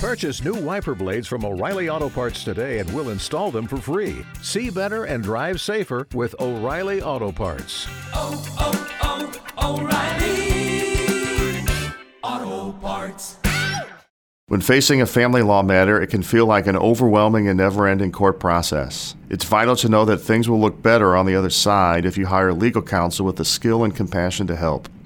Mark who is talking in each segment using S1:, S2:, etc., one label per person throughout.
S1: Purchase new wiper blades from O'Reilly Auto Parts today and we'll install them for free. See better and drive safer with O'Reilly Auto Parts.
S2: Oh, oh, oh, O'Reilly Auto Parts.
S3: When facing a family law matter, it can feel like an overwhelming and never ending court process. It's vital to know that things will look better on the other side if you hire legal counsel with the skill and compassion to help.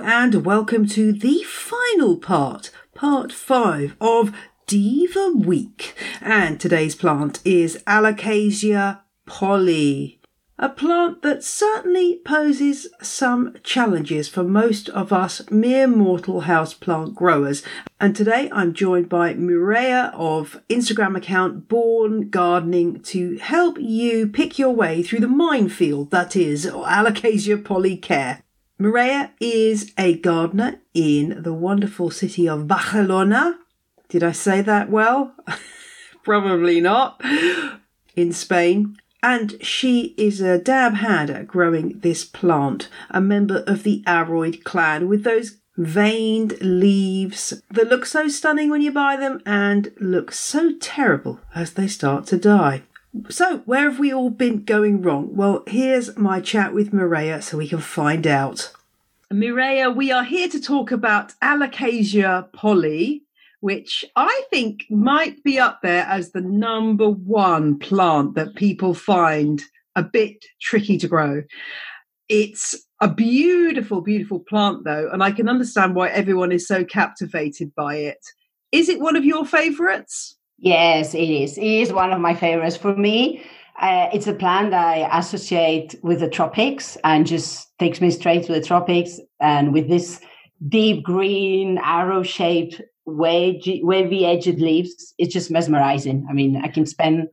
S4: And welcome to the final part, part five of Diva Week. And today's plant is Alocasia Polly, a plant that certainly poses some challenges for most of us mere mortal houseplant growers. And today I'm joined by Mireia of Instagram account Born Gardening to help you pick your way through the minefield that is Alocasia Polly care. Mireia is a gardener in the wonderful city of Barcelona. Did I say that well? Probably not. In Spain. And she is a dab hand at growing this plant, a member of the aroid clan with those veined leaves that look so stunning when you buy them and look so terrible as they start to die. So, where have we all been going wrong? Well, here's my chat with Mireia so we can find out. Mireia, we are here to talk about Alocasia Polly, which I think might be up there as the number one plant that people find a bit tricky to grow. It's a beautiful, beautiful plant, though, and I can understand why everyone is so captivated by it. Is it one of your favorites?
S5: Yes, it is. It is one of my favorites. For me, uh, it's a plant I associate with the tropics and just takes me straight to the tropics. And with this deep green, arrow shaped, wavy, wavy edged leaves, it's just mesmerizing. I mean, I can spend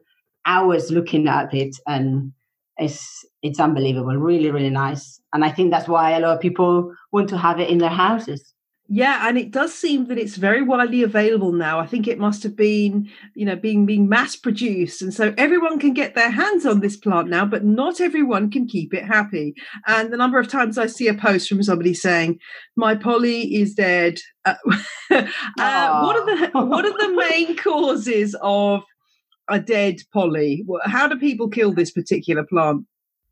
S5: hours looking at it and it's it's unbelievable really really nice and i think that's why a lot of people want to have it in their houses
S4: yeah, and it does seem that it's very widely available now. I think it must have been, you know, being being mass produced, and so everyone can get their hands on this plant now, but not everyone can keep it happy. And the number of times I see a post from somebody saying, "My Polly is dead," uh, uh, what are the what are the main causes of a dead Polly? How do people kill this particular plant?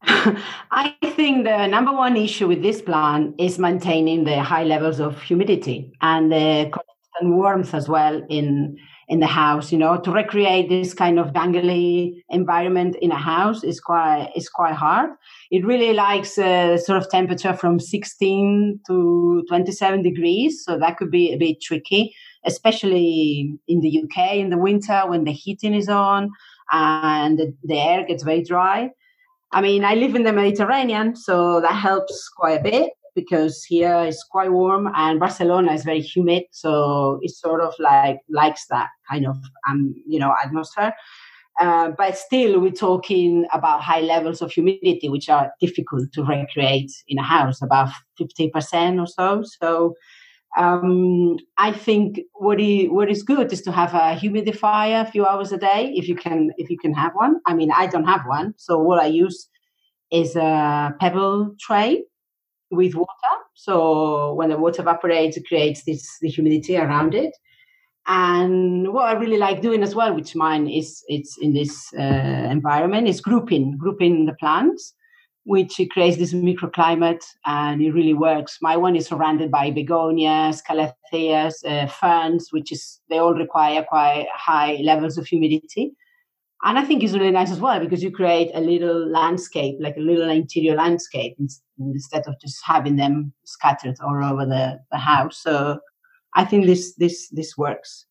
S5: I think the number one issue with this plant is maintaining the high levels of humidity and the constant warmth as well in in the house. You know, to recreate this kind of gangly environment in a house is quite is quite hard. It really likes a sort of temperature from 16 to 27 degrees, so that could be a bit tricky, especially in the UK in the winter when the heating is on and the air gets very dry. I mean, I live in the Mediterranean, so that helps quite a bit because here it's quite warm and Barcelona is very humid, so it sort of like likes that kind of um, you know atmosphere. Uh, but still, we're talking about high levels of humidity, which are difficult to recreate in a house, about 50% or so. So um, I think what is, what is good is to have a humidifier a few hours a day if you can if you can have one. I mean, I don't have one, so what I use is a pebble tray with water. So when the water evaporates, it creates this the humidity around it. And what I really like doing as well, which mine is it's in this uh, environment, is grouping grouping the plants which creates this microclimate and it really works. My one is surrounded by begonias, calatheas, uh, ferns, which is they all require quite high levels of humidity. And I think it's really nice as well because you create a little landscape, like a little interior landscape, instead of just having them scattered all over the, the house. So I think this this this works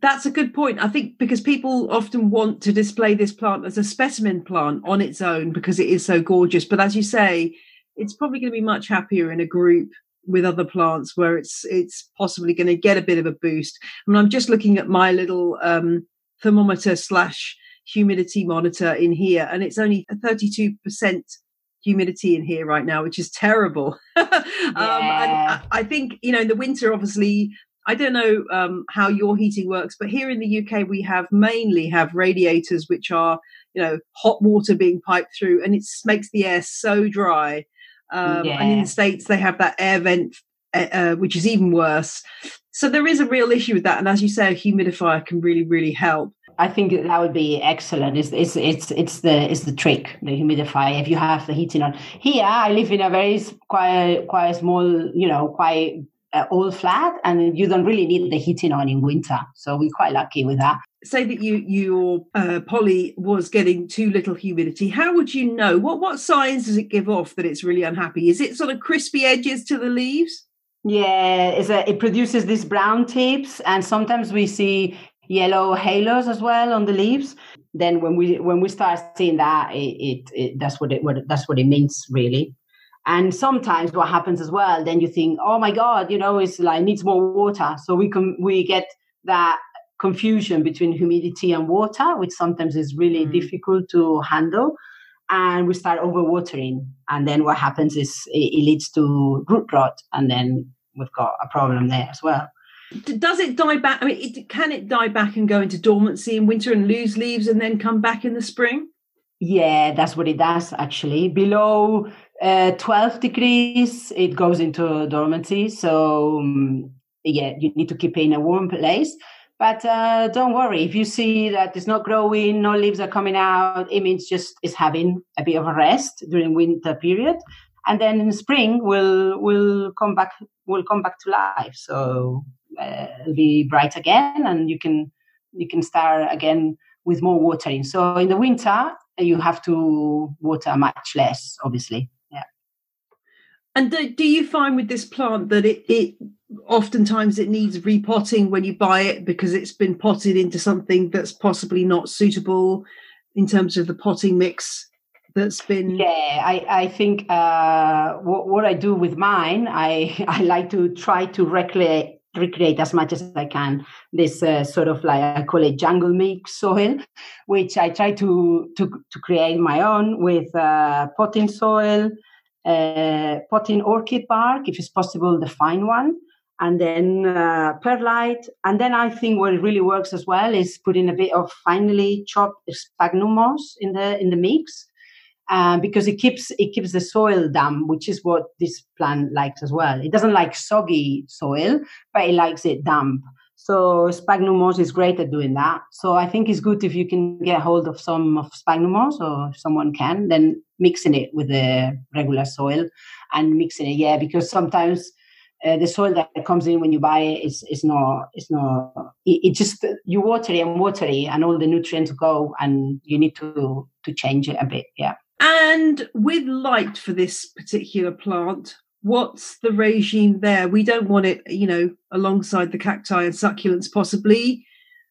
S4: that's a good point. I think because people often want to display this plant as a specimen plant on its own because it is so gorgeous. But as you say, it's probably going to be much happier in a group with other plants where it's it's possibly going to get a bit of a boost. I mean, I'm just looking at my little um, thermometer slash humidity monitor in here, and it's only 32 percent humidity in here right now, which is terrible. um,
S5: Yeah.
S4: I, I think you know in the winter, obviously. I don't know um, how your heating works, but here in the UK, we have mainly have radiators, which are you know hot water being piped through, and it makes the air so dry. Um, And in the states, they have that air vent, uh, which is even worse. So there is a real issue with that, and as you say, a humidifier can really, really help.
S5: I think that would be excellent. It's it's it's it's the it's the trick, the humidifier. If you have the heating on here, I live in a very quite quite small, you know, quite uh, old flat, and you don't really need the heating on in winter. So we're quite lucky with that.
S4: Say that you your uh, Polly was getting too little humidity. How would you know? What what signs does it give off that it's really unhappy? Is it sort of crispy edges to the leaves?
S5: Yeah, a, it produces these brown tips, and sometimes we see yellow halos as well on the leaves. Then when we when we start seeing that, it, it, it that's what it what that's what it means really. And sometimes what happens as well, then you think, oh my god, you know, it's like needs more water. So we can we get that confusion between humidity and water, which sometimes is really
S4: Mm.
S5: difficult to handle. And we start overwatering, and then what happens is it, it leads to root rot, and then we've got a problem there as well.
S4: Does it die back? I mean, it, can it die back and go into dormancy in winter and lose leaves and then come back in the spring?
S5: Yeah, that's what it does actually. Below uh, 12 degrees, it goes into dormancy. So, um, yeah, you need to keep it in a warm place. But uh, don't worry, if you see that it's not growing, no leaves are coming out, it means just it's having a bit of a rest during winter period. And then in spring, will will come back will come back to life. So uh, it'll be bright again, and you can you can start again with more watering. So in the winter, you have to water much less, obviously.
S4: And do, do you find with this plant that it, it oftentimes it needs repotting when you buy it because it's been potted into something that's possibly not suitable in terms of the potting mix that's been?
S5: Yeah, I, I think uh, what, what I do with mine, I, I like to try to recreate recreate as much as I can this uh, sort of like I call it jungle mix soil, which I try to to, to create my own with uh, potting soil, uh, in orchid bark, if it's possible, the fine one, and then uh, perlite. And then I think what really works as well is putting a bit of finely chopped sphagnum moss in the in the mix uh, because it keeps it keeps the soil damp, which is what this plant likes as well. It doesn't like soggy soil, but it likes it damp. So sphagnum moss is great at doing that. So I think it's good if you can get hold of some of sphagnum moss, or someone can, then mixing it with the regular soil and mixing it. Yeah, because sometimes. Uh, the soil that comes in when you buy it is is not it's not it, it just you water it and water it and all the nutrients go and you need to to change it a bit yeah
S4: And with light for this particular plant, what's the regime there? We don't want it, you know, alongside the cacti and succulents, possibly.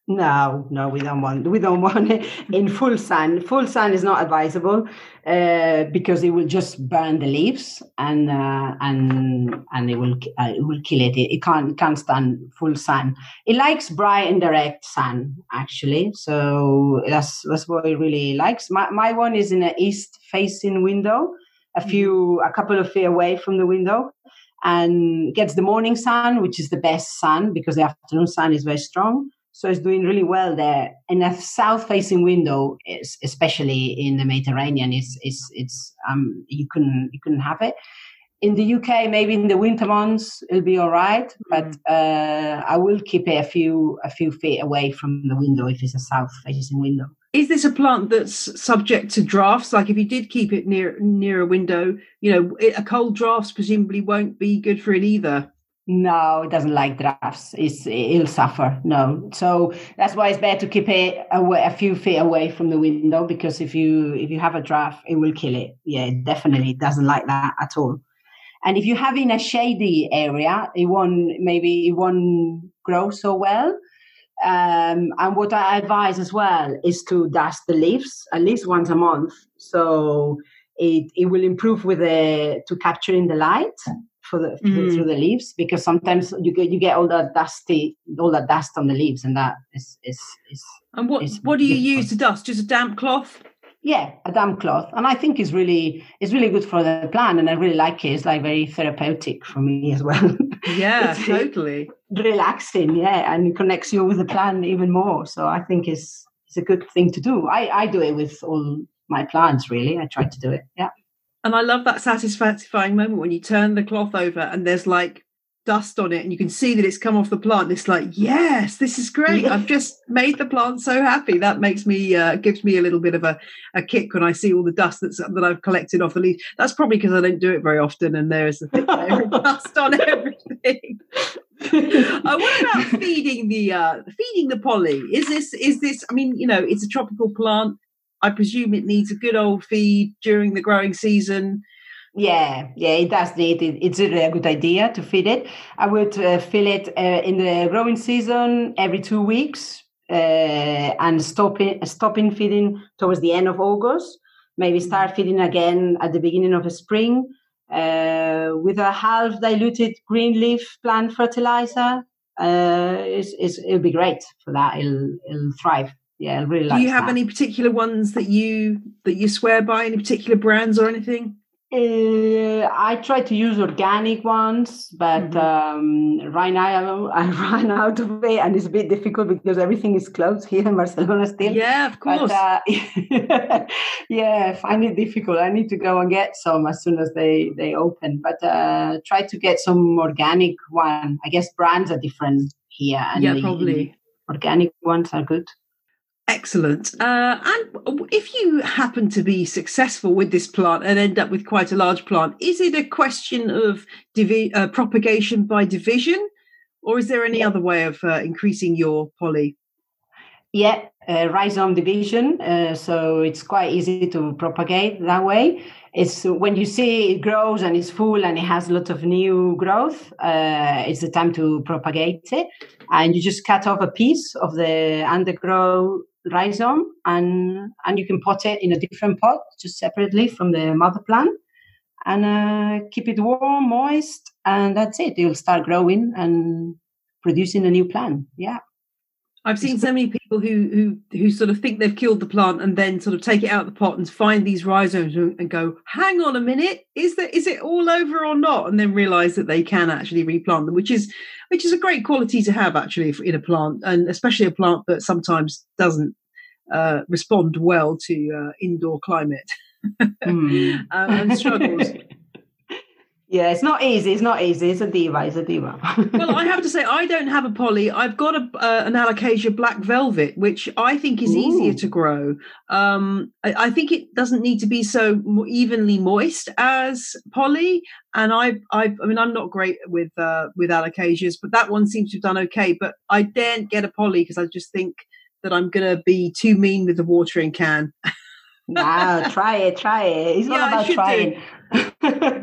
S5: No, no, we don't want we don't want it in full sun. Full sun is not advisable uh, because it will just burn the leaves and uh, and and it will uh, it will kill it. it. It can't can't stand full sun. It likes bright and direct sun actually, so that's that's what it really likes. My my one is in an east facing window, a few a couple of feet away from the window, and gets the morning sun, which is the best sun because the afternoon sun is very strong. So it's doing really well there. And a south-facing window, is, especially in the Mediterranean, is is it's um you couldn't you couldn't have it. In the UK, maybe in the winter months it'll be all right, but uh, I will keep it a few a few feet away from the window if it's a south-facing window.
S4: Is this a plant that's subject to drafts? Like if you did keep it near near a window, you know, a cold drafts presumably won't be good for it either.
S5: No, it doesn't like drafts. It's it'll suffer. No, so that's why it's better to keep it away, a few feet away from the window because if you if you have a draft, it will kill it. Yeah, it definitely doesn't like that at all. And if you have in a shady area, it won't maybe it won't grow so well. Um, and what I advise as well is to dust the leaves at least once a month, so it it will improve with the to capturing the light for the
S4: Mm.
S5: through the leaves because sometimes you get you get all that dusty all that dust on the leaves and that is is is
S4: And what
S5: It's
S4: what do you use to dust? Just a damp cloth?
S5: Yeah a damp cloth and I think it's really it's really good for the plant and I really like it. It's like very therapeutic for me as well.
S4: Yeah, totally.
S5: relaxing, yeah, and it connects you with the plant even more. So I think it's it's a good thing to do. I I do it with all my plants really. I try to do it. Yeah.
S4: And I love that satisfying moment when you turn the cloth over and there's like dust on it and you can see that it's come off the plant. It's like, yes, this is great. I've just made the plant so happy. That makes me uh, gives me a little bit of a, a kick when I see all the dust that's that I've collected off the leaf That's probably because I don't do it very often and there's a thick layer of dust on everything. uh, what about feeding the uh, feeding the Polly? Is this is this? I mean, you know, it's a tropical plant. I presume it needs a good old feed during the growing season.
S5: Yeah, yeah, it does need it. It's really a good idea to feed it. I would uh, fill it uh, in the growing season every two weeks uh, and stopping stopping feeding towards the end of August. Maybe start feeding again at the beginning of the spring uh, with a half diluted green leaf plant fertilizer. Uh, it's, it's, it'll be great for that. It'll, it'll thrive. Yeah, I really
S4: Do you have
S5: that.
S4: any particular ones that you that you swear by? Any particular brands or anything?
S5: Uh, I try to use organic ones, but
S4: Mhm.
S5: um, right now I run out of it, and it's a bit difficult because everything is closed here in Barcelona still.
S4: Yeah, of
S5: But,
S4: course.
S5: uh, yeah, I find it difficult. I need to go and get some as soon as they they open. But uh, try to get some organic one. I guess brands are different here. And
S4: yeah, probably.
S5: organic ones are good.
S4: Excellent. Uh, and if you happen to be successful with this plant and end up with quite a large plant, is it a question of divi- uh, propagation by division, or is there any other way of uh, increasing your Polly?
S5: Yeah, uh, rhizome division. Uh, so it's quite easy to propagate that way. It's when you see it grows and it's full and it has a lot of new growth. Uh, it's the time to propagate it, and you just cut off a piece of the undergrow rhizome, and and you can pot it in a different pot, just separately from the mother plant, and uh, keep it warm, moist, and that's it. You'll start growing and producing a new plant. Yeah.
S4: I've seen so many people who who who sort of think they've killed the plant and then sort of take it out of the pot and find these rhizomes and go, "Hang on a minute, is that is it all over or not?" And then realise that they can actually replant them, which is which is a great quality to have actually in a plant, and especially a plant that sometimes doesn't uh, respond well to uh, indoor climate
S5: Hmm.
S4: um, and struggles.
S5: yeah, it's not easy. It's not easy. It's a diva. It's a diva.
S4: well, I have to say, I don't have a Polly. I've got a uh, an alocasia black velvet, which I think is easier to grow. Um, I, I think it doesn't need to be so evenly moist as Polly. And I, I, I mean, I'm not great with uh, with alocasias, but that one seems to have done okay. But I daren't get a Polly because I just think that I'm going to be too mean with the watering can.
S5: wow, try it, try it. It's
S4: Yeah,
S5: not about
S4: should do.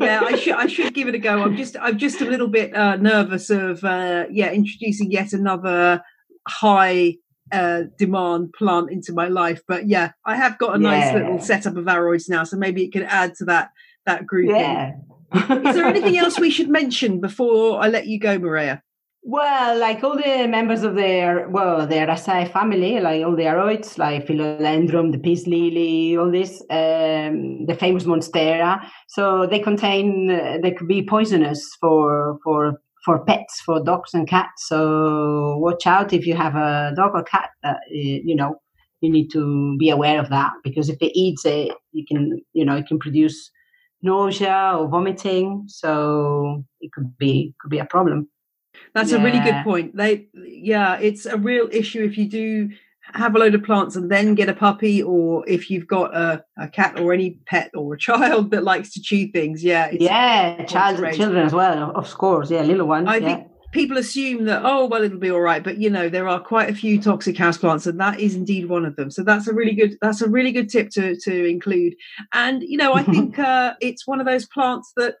S4: Yeah, I should I should give it a go. I'm just I'm just a little bit uh, nervous of uh, yeah introducing yet another high uh, demand plant into my life. But yeah, I have got a nice little setup of aroids now, so maybe it could add to that that grouping.
S5: yeah.
S4: Is there anything else we should mention before I let you go, Maria?
S5: Well, like all the members of their well, their Araceae family, like all the aroids, like Philodendron, the peace lily, all this, um, the famous Monstera. So they contain, uh, they could be poisonous for for for pets, for dogs and cats. So watch out if you have a dog or cat. That uh, you know you need to be aware of that because if it eats it, you can you know it can produce nausea or vomiting. So it could be could be a problem.
S4: That's a really good point. They yeah, it's a real issue if you do have a load of plants and then get a puppy or if you've got a, a cat or any pet or a child that likes to chew things. Yeah. It's,
S5: yeah, child, children as well, of course. Yeah, little ones.
S4: I
S5: yeah.
S4: think people assume that oh well it'll be all right but you know there are quite a few toxic houseplants and that is indeed one of them so that's a really good that's a really good tip to to include and you know i think uh, it's one of those plants that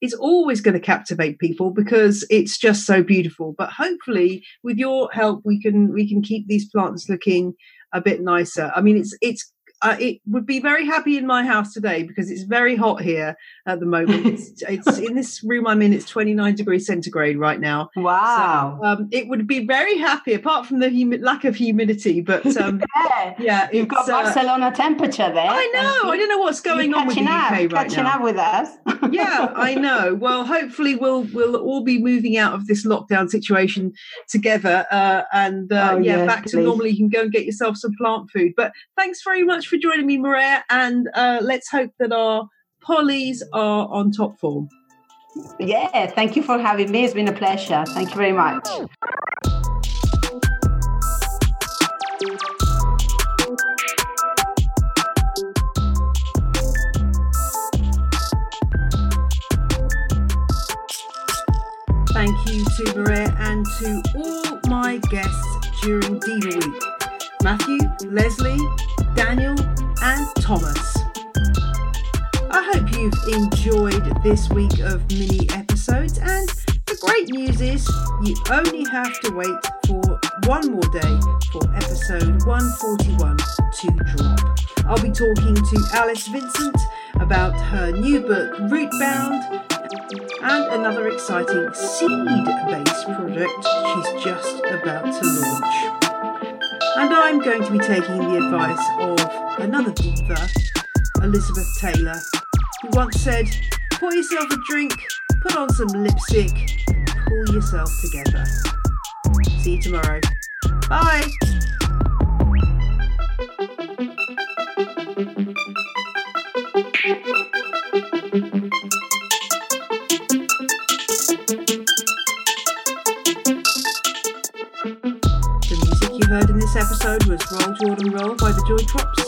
S4: is always going to captivate people because it's just so beautiful. But hopefully with your help we can we can keep these plants looking a bit nicer. I mean it's it's uh, it would be very happy in my house today because it's very hot here at the moment. It's, it's in this room I'm in. It's 29 degrees centigrade right now.
S5: Wow.
S4: So, um, it would be very happy apart from the humi- lack of humidity. But um,
S5: yeah,
S4: yeah,
S5: you've got
S4: uh,
S5: Barcelona temperature there.
S4: I know. I don't know what's going on with the UK
S5: up,
S4: right
S5: catching
S4: now.
S5: up with us.
S4: yeah, I know. Well, hopefully we'll we'll all be moving out of this lockdown situation together, uh, and uh,
S5: Oh,
S4: yeah,
S5: yes,
S4: back to normally. You can go and get yourself some plant food. But thanks very much for joining me, Maria, and uh, let's hope that our pollies are on top form.
S5: Yeah, thank you for having me. It's been a pleasure. Thank you very much.
S4: Thank you to Maria and to all my guests during Diva Week Matthew, Leslie, Daniel, and Thomas. I hope you've enjoyed this week of mini episodes, and the great news is you only have to wait for one more day for episode 141 to drop. I'll be talking to Alice Vincent about her new book, Rootbound, and another exciting seed based project she's just about to launch. And I'm going to be taking the advice of another diva, Elizabeth Taylor, who once said, Pour yourself a drink, put on some lipstick, pull yourself together. See you tomorrow. Bye. By the Joy Trops